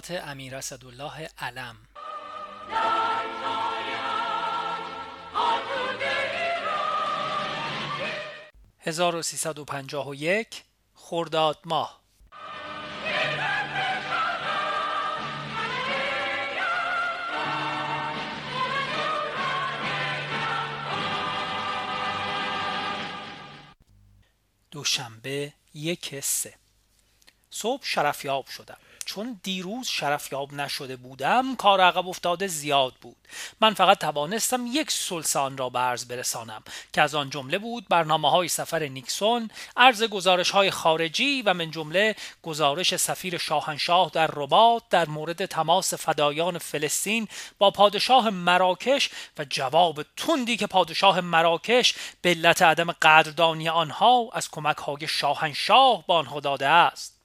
خاطرات امیر اسدالله علم. 1351 خرداد ماه. دوشنبه یک سه. صبح شرفیاب شدم. چون دیروز شرفیاب نشده بودم کار عقب افتاده زیاد بود. من فقط توانستم یک سلسان را به عرض برسانم که از آن جمله بود برنامه های سفر نیکسون عرض گزارش های خارجی و من جمله گزارش سفیر شاهنشاه در رباط در مورد تماس فدایان فلسطین با پادشاه مراکش و جواب تندی که پادشاه مراکش به علت عدم قدردانی آنها از کمک های شاهنشاه با آنها داده است.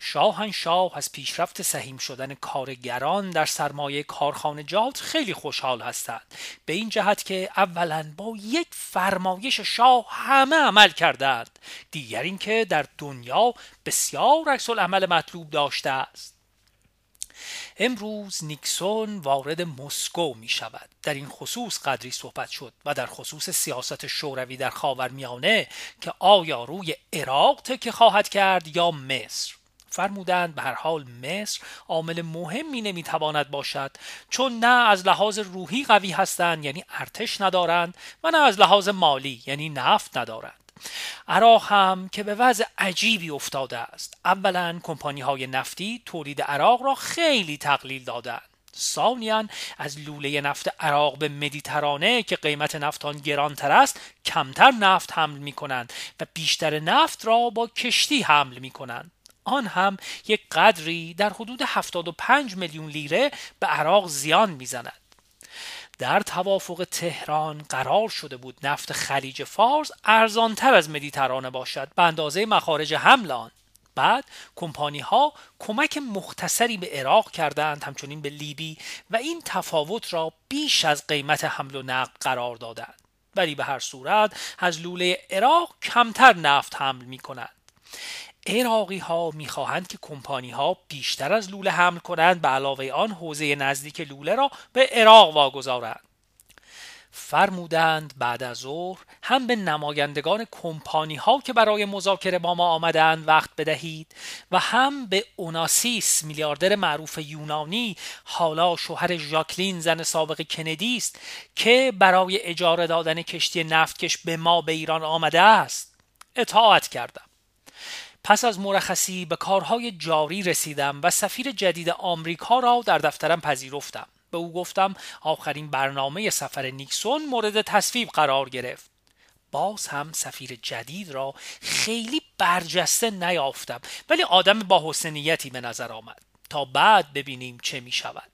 شاهنشاه از پیشرفت سهیم شدن کارگران در سرمایه کارخانجات خیلی خوشحال هستند. به این جهت که اولا با یک فرمایش شاه همه عمل کردند. دیگر اینکه در دنیا بسیار عکس عمل مطلوب داشته است. امروز نیکسون وارد مسکو می شود. در این خصوص قدری صحبت شد و در خصوص سیاست شوروی در خاورمیانه که آیا روی عراق تکه خواهد کرد یا مصر؟ فرمودند به هر حال مصر عامل مهمی نمی‌تواند باشد چون نه از لحاظ روحی قوی هستند یعنی ارتش ندارند و نه از لحاظ مالی یعنی نفت ندارند. عراق هم که به وضع عجیبی افتاده است. اولا کمپانی های نفتی تولید عراق را خیلی تقلیل دادند. ثانیا از لوله نفت عراق به مدیترانه که قیمت نفت آن گرانتر است کمتر نفت حمل می کنند و بیشتر نفت را با کشتی حمل می کنند آن هم یک قدری در حدود 75 میلیون لیره به عراق زیان می‌زند. در توافق تهران قرار شده بود نفت خلیج فارس ارزانتر از مدیترانه باشد به اندازه مخارج حمل آن بعد کمپانی ها کمک مختصری به عراق کردند همچنین به لیبی و این تفاوت را بیش از قیمت حمل و نقل قرار دادند. ولی به هر صورت از لوله عراق کمتر نفت حمل می کنند عراقی ها می‌خواهند که کمپانی ها بیشتر از لوله حمل کنند به علاوه آن حوزه نزدیک لوله را به عراق واگذارند. فرمودند بعد از ظهر هم به نمایندگان کمپانی ها که برای مذاکره با ما آمدند وقت بدهید و هم به اوناسیس میلیاردر معروف یونانی حالا شوهر ژاکلین زن سابق کندی است که برای اجاره دادن کشتی نفتکش به ما به ایران آمده است. اطاعت کردم. پس از مرخصی به کارهای جاری رسیدم و سفیر جدید آمریکا را در دفترم پذیرفتم. به او گفتم آخرین برنامه سفر نیکسون مورد تصویب قرار گرفت. باز هم سفیر جدید را خیلی برجسته نیافتم ولی آدم با حسنیتی به نظر آمد تا بعد ببینیم چه می شود.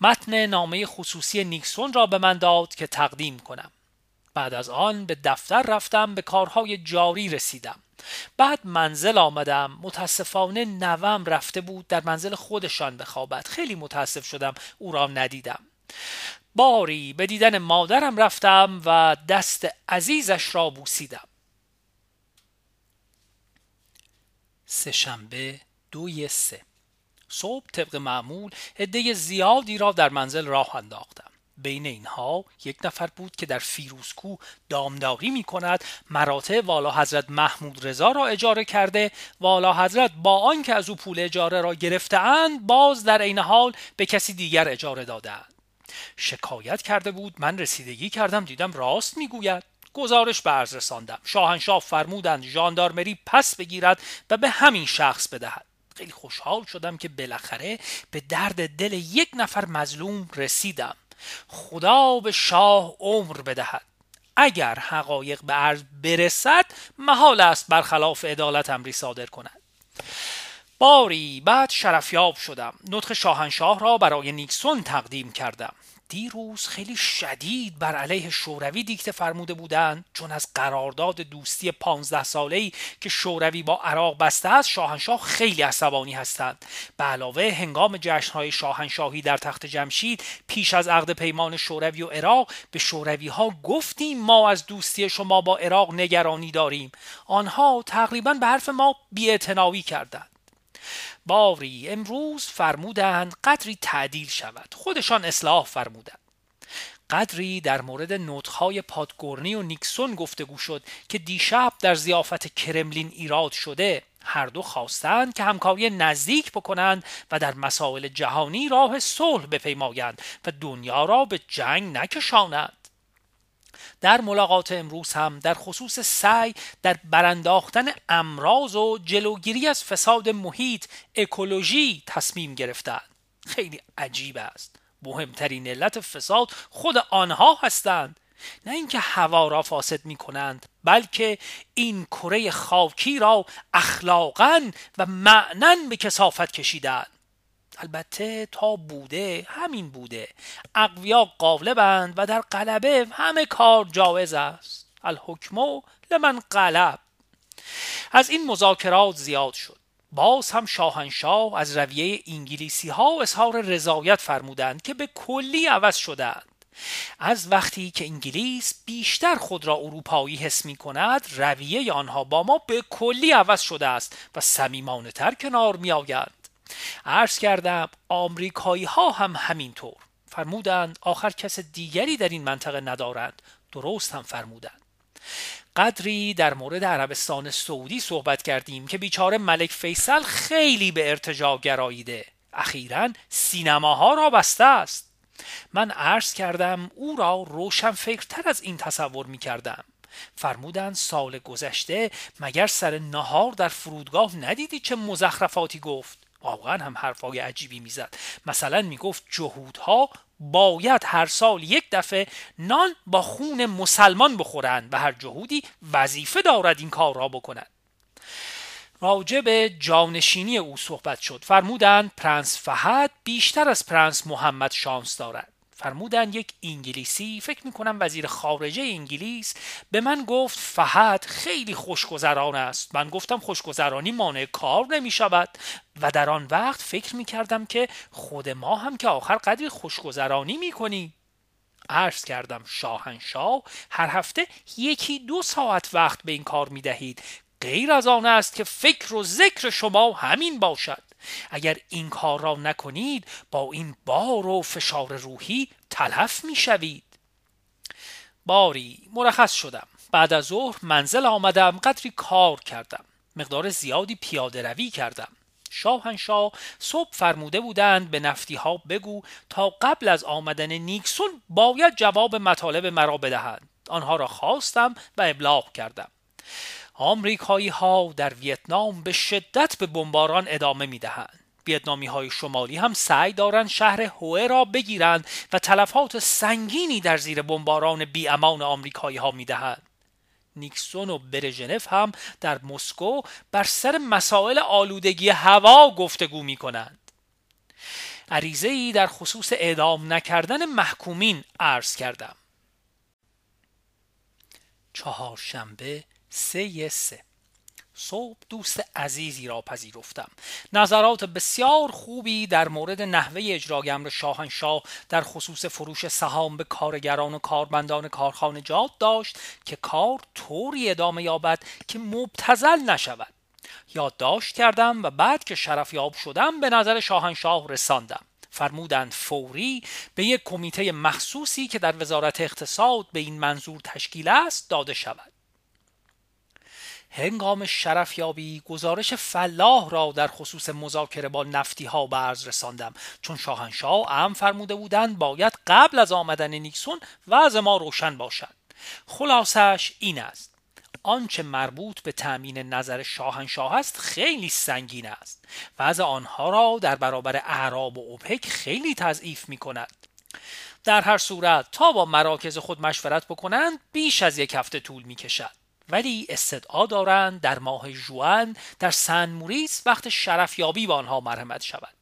متن نامه خصوصی نیکسون را به من داد که تقدیم کنم. بعد از آن به دفتر رفتم به کارهای جاری رسیدم. بعد منزل آمدم. متاسفانه نوم رفته بود در منزل خودشان بخوابد. خیلی متاسف شدم. او را ندیدم. باری به دیدن مادرم رفتم و دست عزیزش را بوسیدم. سهشنبه دوی سه. صبح طبق معمول عده زیادی را در منزل راه انداختم. بین اینها یک نفر بود که در فیروزکو دامداری می کند مراتع والا حضرت محمود رضا را اجاره کرده والا حضرت با آنکه از او پول اجاره را گرفتهاند باز در عین حال به کسی دیگر اجاره دادهاند. شکایت کرده بود من رسیدگی کردم دیدم راست می‌گوید. گزارش به عرض رساندم. شاهنشاه فرمودند ژاندارمری پس بگیرد و به همین شخص بدهد. خیلی خوشحال شدم که بالاخره به درد دل یک نفر مظلوم رسیدم. خدا به شاه عمر بدهد. اگر حقایق به عرض برسد محال است برخلاف عدالت امری صادر کند. باری بعد شرفیاب شدم. نطق شاهنشاه را برای نیکسون تقدیم کردم. دیروز خیلی شدید بر علیه شوروی دیکته فرموده بودند چون از قرارداد دوستی پانزده ساله که شوروی با عراق بسته است شاهنشاه خیلی عصبانی هستند. به علاوه هنگام جشنهای شاهنشاهی در تخت جمشید پیش از عقد پیمان شوروی و عراق به شوروی ها گفتیم ما از دوستی شما با عراق نگرانی داریم. آنها تقریبا به حرف ما بیاعتنایی کردند. باری امروز فرمودند قدری تعدیل شود. خودشان اصلاح فرمودند. قدری در مورد نوتهای پادگورنی و نیکسون گفتگو شد که دیشب در زیافت کرملین ایراد شده. هر دو خواستند که همکاری نزدیک بکنند و در مسائل جهانی راه صلح بپیمایند و دنیا را به جنگ نکشانند. در ملاقات امروز هم در خصوص سعی در برانداختن امراض و جلوگیری از فساد محیط اکولوژی تصمیم گرفتند. خیلی عجیب است. مهمترین علت فساد خود آنها هستند. نه اینکه هوا را فاسد می کنند بلکه این کره خاکی را اخلاقا و معنن به کسافت کشیدند. البته تا بوده همین بوده. اقویا قالبند و در قلبه همه کار جایز است. الحکم لمن قلب از این مذاکرات زیاد شد. باز هم شاهنشاه از رویه انگلیسی ها اظهار رضایت فرمودند که به کلی عوض شدند. از وقتی که انگلیس بیشتر خود را اروپایی حس می کند رویه آنها با ما به کلی عوض شده است و سمیمانه تر کنار می آیند عرض کردم آمریکایی ها هم همینطور. فرمودند آخر کس دیگری در این منطقه ندارند. درست هم فرمودند. قدری در مورد عربستان سعودی صحبت کردیم که بیچاره ملک فیصل خیلی به ارتجاع گراییده. اخیرا سینماها را بسته است. من عرض کردم او را روشن فکرتر از این تصور می کردم فرمودند سال گذشته مگر سر نهار در فرودگاه ندیدی چه مزخرفاتی گفت؟ واقعا هم حرفای عجیبی می‌زد. مثلا می‌گفت جهودها باید هر سال یک دفعه نان با خون مسلمان بخورند و هر جهودی وظیفه دارد این کار را بکند راجع به جانشینی او صحبت شد. فرمودند پرنس فهد بیشتر از پرنس محمد شانس دارد. فرمودن یک انگلیسی فکر می‌کنم وزیر خارجه انگلیس به من گفت فهد خیلی خوشگذران است. من گفتم خوشگذرانی مانع کار نمی شود و در آن وقت فکر می کردم که خود ما هم که آخر قدری خوشگذرانی می کنیم عرض کردم شاهنشاه هر هفته یکی دو ساعت وقت به این کار می دهید غیر از آن است که فکر و ذکر شما همین باشد. اگر این کار را نکنید با این بار و فشار روحی تلف می شوید باری مرخص شدم. بعد از ظهر منزل آمدم قدری کار کردم. مقدار زیادی پیاده روی کردم. شاهنشاه صبح فرموده بودند به نفتی ها بگو تا قبل از آمدن نیکسون باید جواب مطالب مرا بدهند. آنها را خواستم و ابلاغ کردم. آمریکایی ها در ویتنام به شدت به بمباران ادامه می دهند. ویتنامی های شمالی هم سعی دارند شهر هوه را بگیرند و تلفات سنگینی در زیر بمباران بی امان آمریکایی ها می دهند. نیکسون و برژنف هم در مسکو بر سر مسائل آلودگی هوا گفتگو می کنند. عریضه ای در خصوص اعدام نکردن محکومین عرض کردم. چهارشنبه سه سه. صبح دوست عزیزی را پذیرفتم. نظرات بسیار خوبی در مورد نحوه اجرای امر شاهنشاه در خصوص فروش سهام به کارگران و کارمندان کارخانجات داشت که کار طوری ادامه یابد که مبتزل نشود. یادداشت کردم و بعد که شرفیاب شدم به نظر شاهنشاه رساندم. فرمودند فوری به یک کمیته مخصوصی که در وزارت اقتصاد به این منظور تشکیل است داده شود. هنگام شرفیابی گزارش فلاح را در خصوص مذاکره با نفتی ها به رساندم. چون شاهنشاه ام فرموده بودند باید قبل از آمدن نیکسون وضع ما روشن باشد. خلاصش این است. آنچه مربوط به تأمین نظر شاهنشاه است خیلی سنگین است. وضع آنها را در برابر اعراب و اوپک خیلی تضعیف می کند در هر صورت تا با مراکز خود مشورت بکنند بیش از یک هفته طول می کشد ولی استدعا دارند در ماه جوان در سن موریس وقت شرفیابی به آنها مرحمت شود.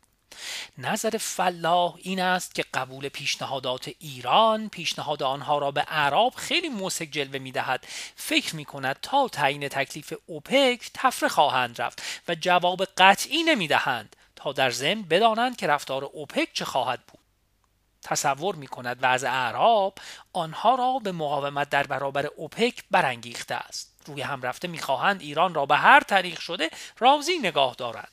نظر فلاح این است که قبول پیشنهادات ایران پیشنهاد آنها را به عرب خیلی موسک جلوه می دهد فکر می کند تا تعیین تکلیف اوپک تفره خواهند رفت و جواب قطعی نمی دهند تا در ضمن بدانند که رفتار اوپک چه خواهد بود. تصور می کند وضع اعراب آنها را به مقاومت در برابر اوپک برانگیخته است. روی هم رفته می‌خواهند ایران را به هر طریق شده راضی نگاه دارند.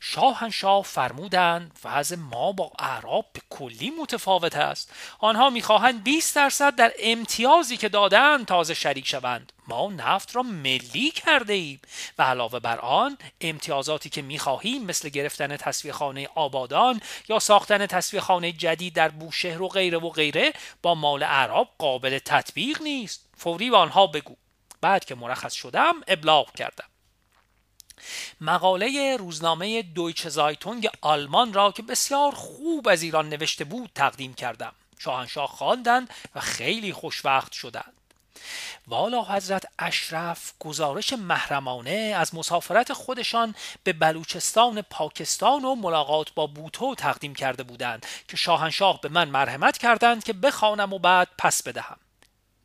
شاهنشاه فرمودند وضع ما با اعراب به کلی متفاوت است. آنها می‌خواهند 20 درصد در امتیازی که دادند تازه شریک شوند. ما نفت را ملی کرده ایم و علاوه بر آن امتیازاتی که می‌خواهیم مثل گرفتن تصویه خانه آبادان یا ساختن تصویه خانه جدید در بوشهر و غیره و غیره با مال اعراب قابل تطبیق نیست. فوری به آنها بگو. بعد که مرخص شدم ابلاغ کردم. مقاله روزنامه دویچه زایتونگ آلمان را که بسیار خوب از ایران نوشته بود تقدیم کردم. شاهنشاه خواندند و خیلی خوشوقت شدند. والا حضرت اشرف گزارش محرمانه از مسافرت خودشان به بلوچستان پاکستان و ملاقات با بوتو تقدیم کرده بودند که شاهنشاه به من مرحمت کردند که بخوانم و بعد پس بدهم.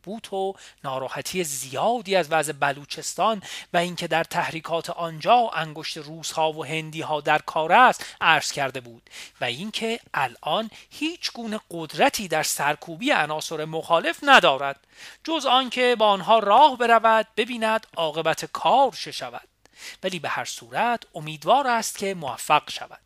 بوتو ناراحتی زیادی از وضع بلوچستان و اینکه در تحریکات آنجا انگشت روسها و هندی ها در کار است عرض کرده بود و اینکه الان هیچ گونه قدرتی در سرکوبی عناصر مخالف ندارد جز آنکه با آنها راه برود ببیند عاقبت کار چه شود. ولی به هر صورت امیدوار است که موفق شود.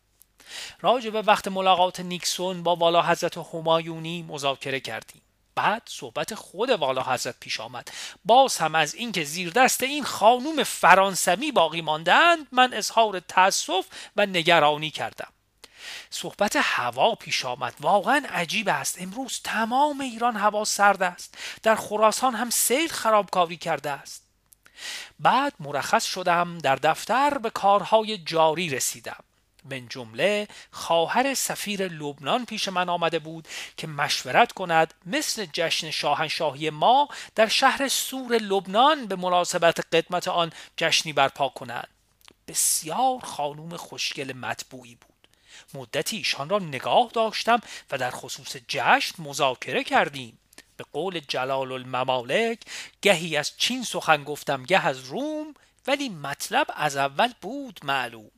راجع به وقت ملاقات نیکسون با والا حضرت همایونی مذاکره کردیم. بعد صحبت خود والا حضرت پیش آمد. باز هم از اینکه زیر دست این خانوم فرانسوی باقی ماندند من اظهار تاسف و نگرانی کردم. صحبت هوا پیش آمد. واقعا عجیب است. امروز تمام ایران هوا سرد است. در خراسان هم سیل خرابکاری کرده است. بعد مرخص شدم در دفتر به کارهای جاری رسیدم. من جمله خواهر سفیر لبنان پیش من آمده بود که مشورت کند مثل جشن شاهنشاهی ما در شهر سور لبنان به مناسبت قدمت آن جشنی برپا کنند. بسیار خانوم خوشگل مطبوعی بود. مدتی ایشان را نگاه داشتم و در خصوص جشن مذاکره کردیم. به قول جلال الممالک گهی از چین سخن گفتم گه از روم ولی مطلب از اول بود معلوم.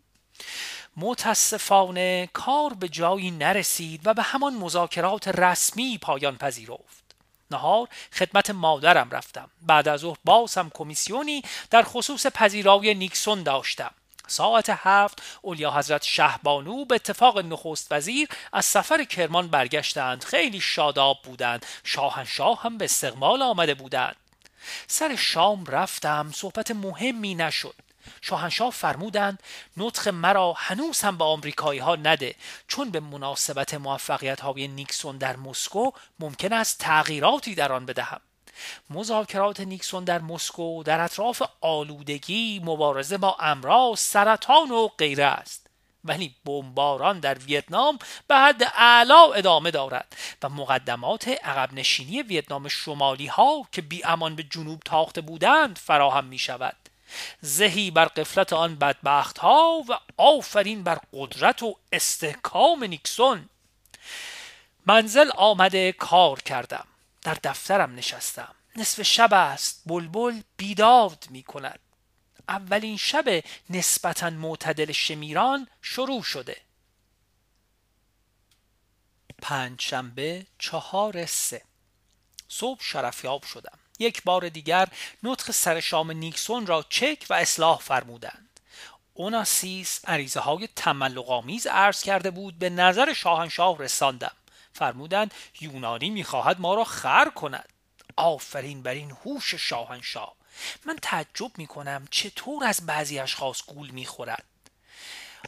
متاسفانه کار به جایی نرسید و به همان مذاکرات رسمی پایان پذیرفت. نهار خدمت مادرم رفتم. بعد از ظهر باز هم کمیسیونی در خصوص پذیرای نیکسون داشتم. ساعت هفت اولیا حضرت شهبانو به اتفاق نخست وزیر از سفر کرمان برگشتند. خیلی شاداب بودند. شاهنشاه هم به استقبال آمده بودند. سر شام رفتم. صحبت مهمی نشد. شاهنشاه فرمودند نطخ مرا هنوز هم به آمریکایی ها نده. چون به مناسبت موفقیت های نیکسون در مسکو ممکن است تغییراتی در آن بدهم. مذاکرات نیکسون در مسکو در اطراف آلودگی مبارزه با امراض سرطان و غیره است. ولی بمباران در ویتنام به حد اعلا ادامه دارد و مقدمات عقب نشینی ویتنام شمالی ها که بی امان به جنوب تاخته بودند فراهم می شود زهی بر قفلت آن بدبخت ها و آفرین بر قدرت و استحکام نیکسون. منزل آمده کار کردم. در دفترم نشستم. نصف شب است. بلبل بیداد می کند اولین شب نسبتا معتدل شمیران شروع شده. پنج شنبه چهار سه. صبح شرفیاب شدم. یک بار دیگر نطق سر شام نیکسون را چک و اصلاح فرمودند. اوناسیس عریضه های تملقامیز عرض کرده بود به نظر شاهنشاه رساندم. فرمودند یونانی می‌خواهد ما را خر کند. آفرین بر این هوش شاهنشاه. من تعجب می‌کنم چطور از بعضی اشخاص گول می‌خورد.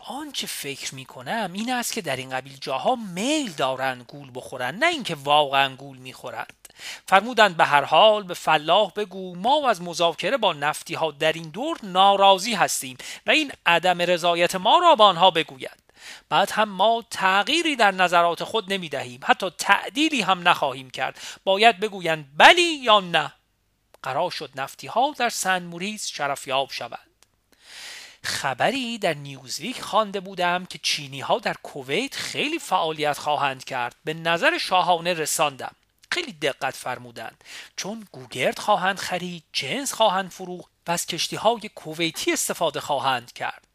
آنچه فکر می‌کنم این است که در این قبیل جاها میل دارند گول بخورند نه اینکه واقعا گول می‌خورند فرمودند به هر حال به فلاح بگو ما از مذاکره با نفتی ها در این دور ناراضی هستیم و این عدم رضایت ما را به آنها بگوید. بعد هم ما تغییری در نظرات خود نمی دهیم حتی تعدیلی هم نخواهیم کرد. باید بگویند بلی یا نه. قرار شد نفتی ها در سن موریس شرفیاب شوند. خبری در نیوزویک خوانده بودم که چینی ها در کویت خیلی فعالیت خواهند کرد. به نظر شاهانه رساندم. خیلی دقت فرمودند. چون گوگرد خواهند خرید جنس خواهند فروخت و از کشتی های کویتی استفاده خواهند کرد.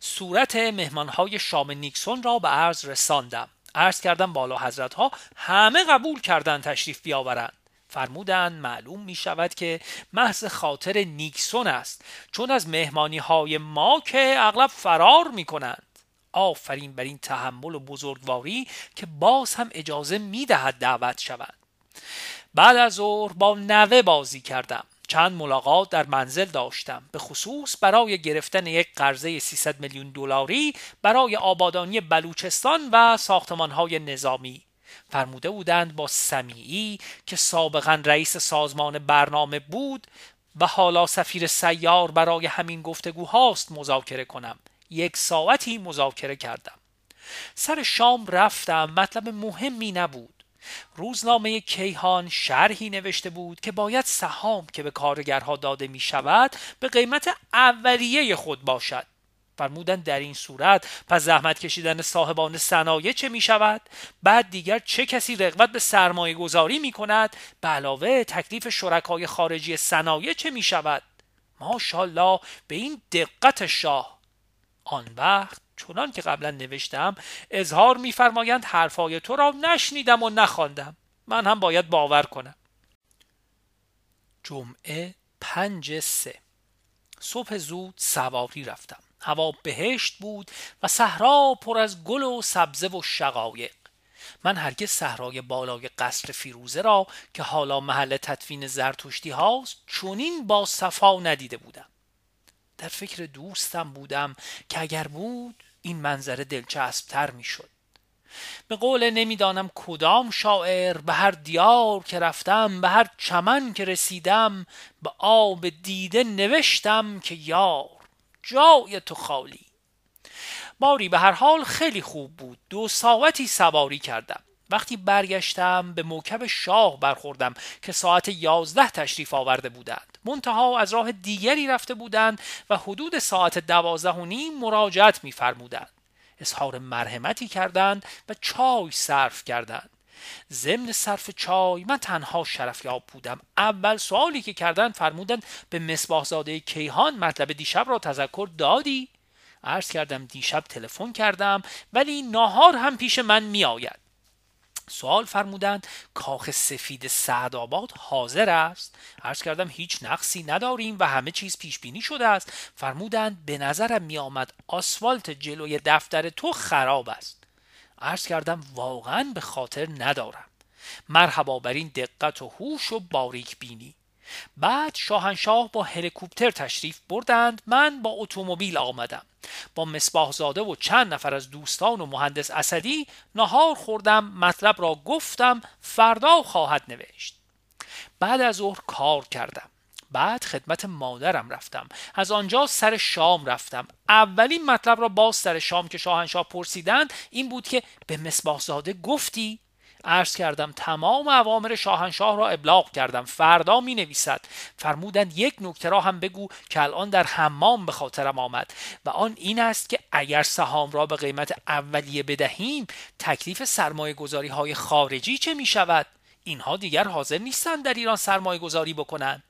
صورت مهمان های شام نیکسون را به عرض رساندم. عرض کردم بالا حضرت ها همه قبول کردند تشریف بیاورند. فرمودند معلوم می شود که محض خاطر نیکسون است چون از مهمانی های ما که اغلب فرار می کنند آفرین بر این تحمل و بزرگواری که باز هم اجازه می دهد دعوت شود بعد از ظهر با نوه بازی کردم. چند ملاقات در منزل داشتم. به خصوص برای گرفتن یک قرضه 300 میلیون دلاری برای آبادانی بلوچستان و ساختمانهای نظامی. فرموده بودند با سمیعی که سابقا رئیس سازمان برنامه بود و حالا سفیر سیار برای همین گفتگوهاست مذاکره کنم. یک ساعتی مذاکره کردم. سر شام رفتم. مطلب مهمی نبود. روزنامه کیهان شرحی نوشته بود که باید سهام که به کارگرها داده می شود به قیمت اولیه خود باشد فرمودند در این صورت پس زحمت کشیدن صاحبان صنایع چه می شود؟ بعد دیگر چه کسی رغبت به سرمایه گذاری می کند؟ به علاوه تکلیف شرکای خارجی صنایع چه می شود؟ ماشاءالله به این دقت شاه آن وقت چنان که قبلا نوشتم اظهار میفرمایند حرفای تو را نشنیدم و نخواندم. من هم باید باور کنم. جمعه پنج سه. صبح زود سواری رفتم. هوا بهشت بود و صحرا پر از گل و سبزه و شقایق. من هرگز صحرای بالای قصر فیروزه را که حالا محل تدفین زرتشتی هاست چونین با صفا ندیده بودم. در فکر دوستم بودم که اگر بود این منظره دلچسبتر می‌شد. به قول نمی‌دانم کدام شاعر به هر دیار که رفتم به هر چمن که رسیدم به آب دیده نوشتم که یار جای تو خالی. باری به هر حال خیلی خوب بود. دو ساعتی سواری کردم. وقتی برگشتم به موکب شاه برخوردم که ساعت یازده تشریف آورده بودند. منتها از راه دیگری رفته بودند و حدود ساعت دوازده و نیم مراجعت میفرمودند. اظهار مرحمتی کردند و چای صرف کردند. ضمن صرف چای من تنها شرفیاب بودم. اول سوالی که کردند فرمودند به مصباحزاده کیهان مطلب دیشب را تذکر دادی؟ عرض کردم دیشب تلفن کردم ولی ناهار هم پیش من می آید سوال فرمودند کاخ سفید سعدآباد حاضر است؟ عرض کردم هیچ نقصی نداریم و همه چیز پیش بینی شده است. فرمودند به نظرم می آمد آسفالت جلوی دفتر تو خراب است. عرض کردم واقعا به خاطر ندارم. مرحبا بر این دقت و هوش و باریک بینی بعد شاهنشاه با هلیکوپتر تشریف بردند من با اتومبیل آمدم. با مصباح زاده و چند نفر از دوستان و مهندس اسدی نهار خوردم مطلب را گفتم فردا خواهد نوشت. بعد از ظهر کار کردم. بعد خدمت مادرم رفتم. از آنجا سر شام رفتم. اولین مطلب را باز سر شام که شاهنشاه پرسیدند این بود که به مصباح زاده گفتی؟ عرض کردم تمام اوامر شاهنشاه را ابلاغ کردم. فردا می نویسد فرمودند یک نکته را هم بگو که الان در حمام به خاطرم آمد. و آن این است که اگر سهام را به قیمت اولیه بدهیم تکلیف سرمایه گذاری های خارجی چه می شود؟ اینها دیگر حاضر نیستند در ایران سرمایه گذاری بکنند.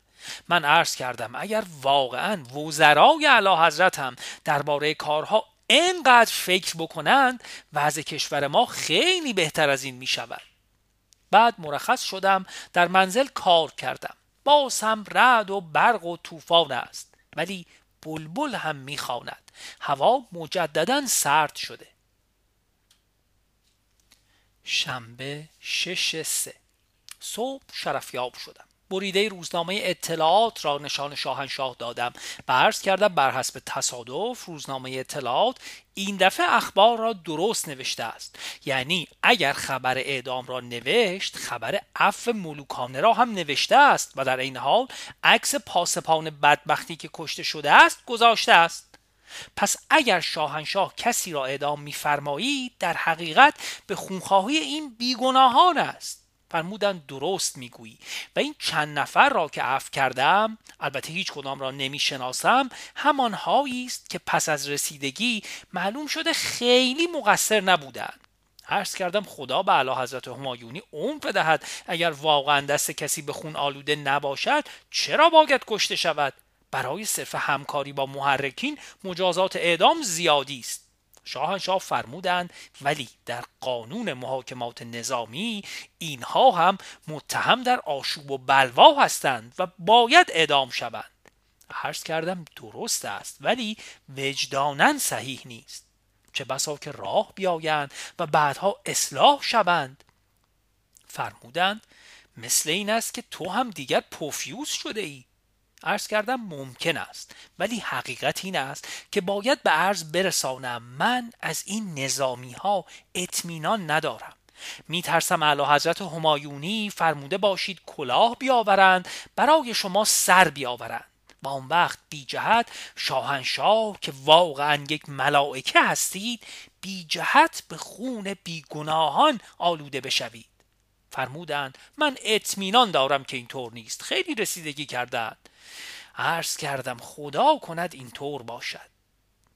من عرض کردم اگر واقعا وزرای اعلی حضرت هم درباره کارها انقدر فکر بکنند وضع کشور ما خیلی بهتر از این می شود بعد مرخص شدم در منزل کار کردم. باز هم رد و برق و طوفان است ولی بلبل هم می‌خواند. هوا مجددا سرد شده. شنبه شش سه. صبح شرفیاب شدم. بریده روزنامه اطلاعات را نشان شاهنشاه دادم. و عرض کردم بر حسب تصادف روزنامه اطلاعات این دفعه اخبار را درست نوشته است. یعنی اگر خبر اعدام را نوشت خبر عفو ملوکانه را هم نوشته است و در این حال عکس پاسپان بدبختی که کشته شده است گذاشته است. پس اگر شاهنشاه کسی را اعدام میفرمایید در حقیقت به خونخواهی این بیگناهان است. فرمودند درست می‌گویی. و این چند نفر را که عفو کردم البته هیچ کدام را نمی‌شناسم همانهایی است که پس از رسیدگی معلوم شده خیلی مقصر نبودند. عرض کردم خدا به علا حضرت همایونی عمر بدهد. اگر واقعا دست کسی به خون آلوده نباشد چرا باید کشته شود؟ برای صرف همکاری با محرکین مجازات اعدام زیادی است. شاهنشاه فرمودند ولی در قانون محاکمات نظامی اینها هم متهم در آشوب و بلوا هستند و باید اعدام شوند. عرض کردم درست است ولی وجدانن صحیح نیست. چه بسا که راه بیایند و بعدها اصلاح شوند. فرمودند مثل این است که تو هم دیگر پوفیوز شده ای عرض کردم ممکن است ولی حقیقت این است که باید به عرض برسانم من از این نظامی ها اطمینان ندارم. می ترسم اعلی حضرت همایونی فرموده باشید کلاه بیاورند برای شما سر بیاورند. و آن وقت بی جهت شاهنشاه که واقعا یک ملائکه هستید بی جهت به خون بیگناهان آلوده بشوید. فرمودند من اطمینان دارم که اینطور نیست. خیلی رسیدگی کردند. عرض کردم خدا کند اینطور باشد.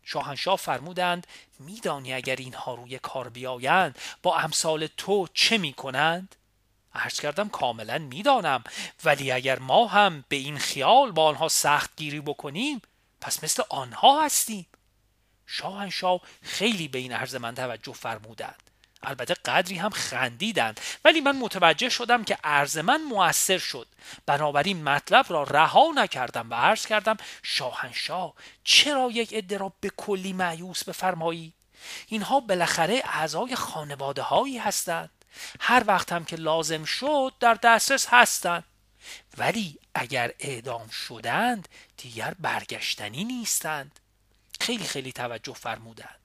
شاهنشاه فرمودند میدانی اگر اینها روی کار بیایند با امثال تو چه می‌کنند؟ عرض کردم کاملا می‌دانم. ولی اگر ما هم به این خیال با آنها سخت گیری بکنیم پس مثل آنها هستیم. شاهنشاه خیلی به این عرض من توجه فرمودند. البته قدری هم خندیدند. ولی من متوجه شدم که عرض من موثر شد. بنابراین مطلب را رها نکردم و عرض کردم شاهنشاه چرا یک عده را به کلی معیوس بفرمایی؟ اینها بالاخره اعضای خانواده هایی هستند. هر وقت هم که لازم شد در دسترس هستند. ولی اگر اعدام شدند دیگر برگشتنی نیستند. خیلی خیلی توجه فرمودند.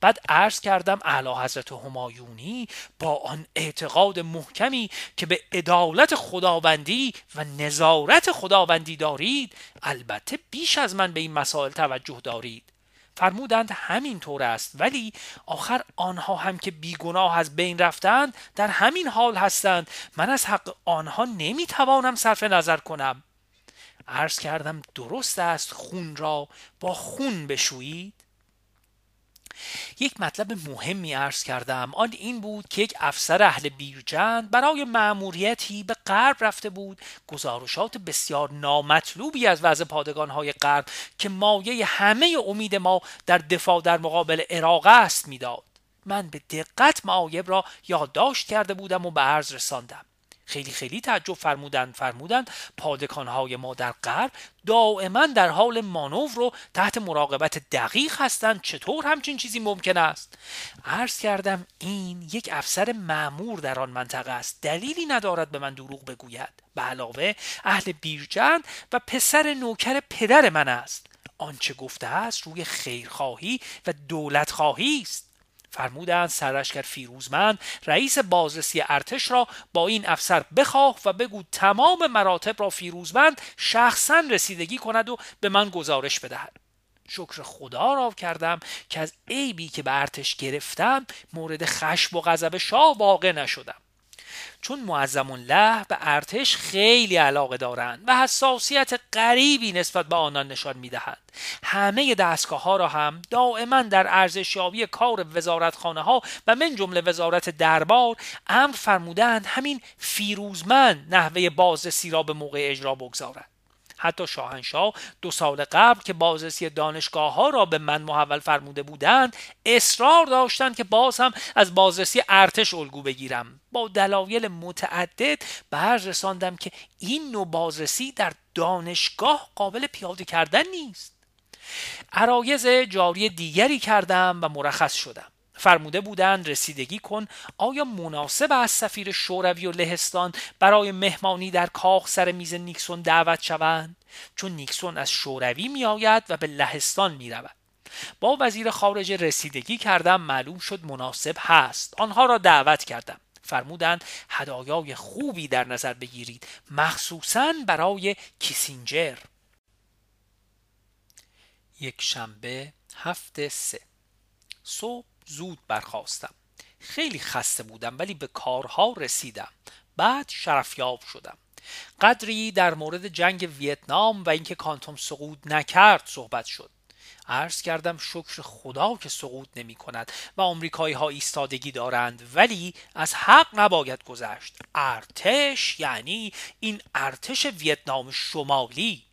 بعد عرض کردم اعلی حضرت همایونی با آن اعتقاد محکمی که به عدالت خداوندی و نظارت خداوندی دارید البته بیش از من به این مسائل توجه دارید. فرمودند همین طور است ولی آخر آنها هم که بیگناه از بین رفتند در همین حال هستند. من از حق آنها نمی‌توانم صرف نظر کنم. عرض کردم درست است خون را با خون بشویید. یک مطلب مهمی عرض کردم. آن این بود که یک افسر اهل بیرجند برای مأموریتی به غرب رفته بود. گزارشات بسیار نامطلوبی از وضع پادگانهای غرب که مایه همه امید ما در دفاع در مقابل عراق است می‌داد. من به دقت معایب را یادداشت کرده بودم و به عرض رساندم. خیلی خیلی تعجب فرمودند فرمودند پادکانهای ما در غرب دائما در حال مانور رو تحت مراقبت دقیق هستند چطور همچین چیزی ممکن است؟ عرض کردم این یک افسر معمور در آن منطقه است دلیلی ندارد به من دروغ بگوید. به علاوه اهل بیرجند و پسر نوکر پدر من است. آنچه گفته است روی خیرخواهی و دولت خواهی است. فرمودند سرلشکر فیروزمند رئیس بازرسی ارتش را با این افسر بخواه و بگو تمام مراتب را فیروزمند شخصا رسیدگی کند و به من گزارش بدهد. شکر خدا را کردم که از عیبی که به ارتش گرفتم مورد خشم و غضب شاه واقع نشدم. چون معظم الله به ارتش خیلی علاقه دارند و حساسیت غریبی نسبت به آنان نشان می‌دهند همه دستگاه ها را هم دائما در ارزشیابی کار وزارتخانه ها و من جمله وزارت دربار امر فرمودند همین فیروزمند نحوه بازرسی را به موقع اجرا بگذارد. حتی شاهنشاه دو سال قبل که بازرسی دانشگاه ها را به من محول فرموده بودند اصرار داشتند که باز هم از بازرسی ارتش الگو بگیرم. با دلایل متعدد به رساندم که این نوع بازرسی در دانشگاه قابل پیاده کردن نیست. عرایز جاری دیگری کردم و مرخص شدم. فرموده بودند رسیدگی کن. آیا مناسب از سفیر شوروی و لهستان برای مهمانی در کاخ سر میز نیکسون دعوت شوند؟ چون نیکسون از شوروی می آید و به لهستان می رود با وزیر خارجه رسیدگی کردم معلوم شد مناسب هست. آنها را دعوت کردم. فرمودند هدایای خوبی در نظر بگیرید مخصوصا برای کیسینجر. یک شنبه هفته سه. صبح. زود برخواستم خیلی خسته بودم ولی به کارها رسیدم. بعد شرفیاب شدم. قدری در مورد جنگ ویتنام و اینکه کانتوم سقوط نکرد صحبت شد. عرض کردم شکر خدا که سقوط نمی کند و آمریکایی ها ایستادگی دارند ولی از حق نباید گذشت. ارتش یعنی این ارتش ویتنام شمالی.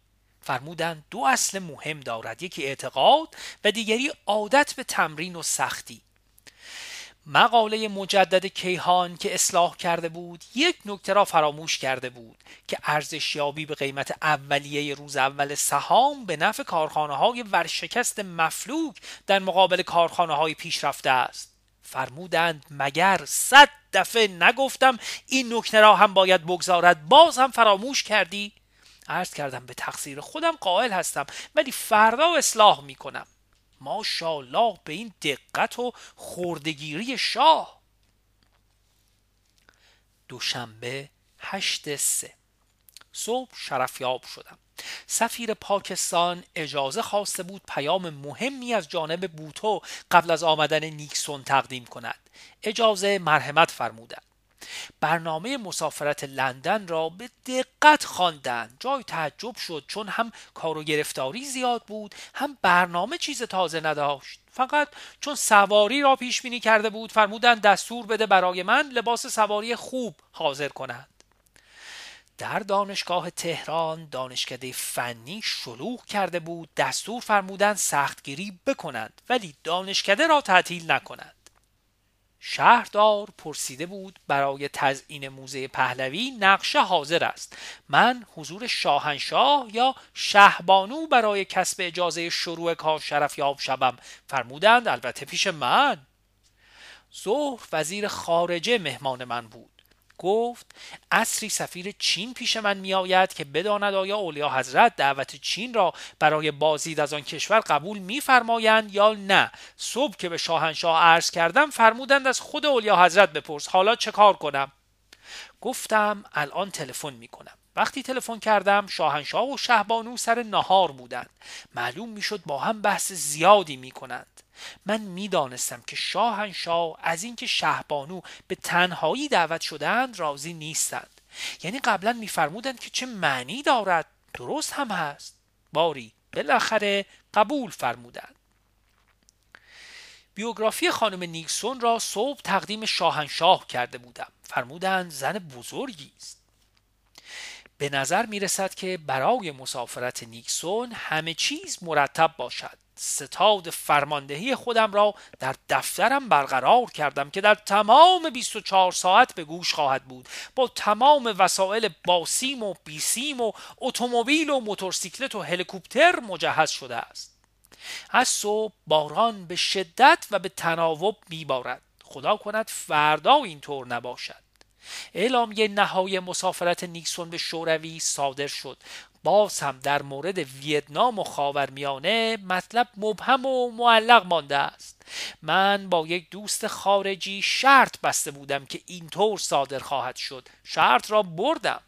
فرمودند دو اصل مهم دارد یکی اعتقاد و دیگری عادت به تمرین و سختی. مقاله مجدد کیهان که اصلاح کرده بود یک نکته را فراموش کرده بود که ارزشیابی به قیمت اولیه روز اول سهام به نفع کارخانه های ورشکست مفلوک در مقابل کارخانه های پیشرفته است. فرمودند مگر صد دفعه نگفتم این نکته را هم باید بگذارد؟ باز هم فراموش کردی؟ عرض کردم به تقصیر خودم قائل هستم ولی فردا اصلاح می کنم ماشاءالله به این دقت و خوردگیری شاه. دوشنبه هشت سه. صبح شرفیاب شدم. سفیر پاکستان اجازه خواسته بود پیام مهمی از جانب بوتو قبل از آمدن نیکسون تقدیم کند. اجازه مرحمت فرمودند. برنامه مسافرت لندن را به دقت خواندند. جای تعجب شد چون هم کار و گرفتاری زیاد بود هم برنامه چیز تازه نداشت. فقط چون سواری را پیش بینی کرده بود فرمودند دستور بده برای من لباس سواری خوب حاضر کنند. در دانشگاه تهران دانشکده فنی شلوغ کرده بود. دستور فرمودند سختگیری بکنند ولی دانشکده را تعطیل نکنند. شهردار پرسیده بود برای تزئین موزه پهلوی نقشه حاضر است. من حضور شاهنشاه یا شهبانو برای کسب اجازه شروع کار شرفیاب شوم. فرمودند البته پیش من. ظهر وزیر خارجه مهمان من بود. گفت اصری سفیر چین پیش من می آید که بداند آیا اولیا حضرت دعوت چین را برای بازدید از آن کشور قبول میفرمایند یا نه؟ صبح که به شاهنشاه عرض کردم فرمودند از خود اولیا حضرت بپرس. حالا چه کار کنم؟ گفتم الان تلفن می کنم وقتی تلفن کردم شاهنشاه و شهبانو سر نهار بودند. معلوم می‌شد با هم بحث زیادی می کنند من می‌دانستم که شاهنشاه از اینکه شهبانو به تنهایی دعوت شدهاند راضی نیستند. یعنی قبلا میفرمودند که چه معنی دارد. درست هم هست. باری بالاخره قبول فرمودند. بیوگرافی خانم نیکسون را صبح تقدیم شاهنشاه کرده بودم. فرمودند زن بزرگی است. به نظر می رسد که برای مسافرت نیکسون همه چیز مرتب باشد. ستاد فرماندهی خودم را در دفترم برقرار کردم که در تمام 24 ساعت به گوش خواهد بود. با تمام وسایل باسیم و بیسیم و اتومبیل و موتورسیکلت و هلیکوپتر مجهز شده است. از صبح باران به شدت و به تناوب میبارد. خدا کند فردا اینطور نباشد. اعلامیه نهایی مسافرت نیکسون به شوروی صادر شد. باز هم در مورد ویتنام و خاورمیانه مطلب مبهم و معلق مانده است. من با یک دوست خارجی شرط بسته بودم که اینطور صادر خواهد شد. شرط را بردم.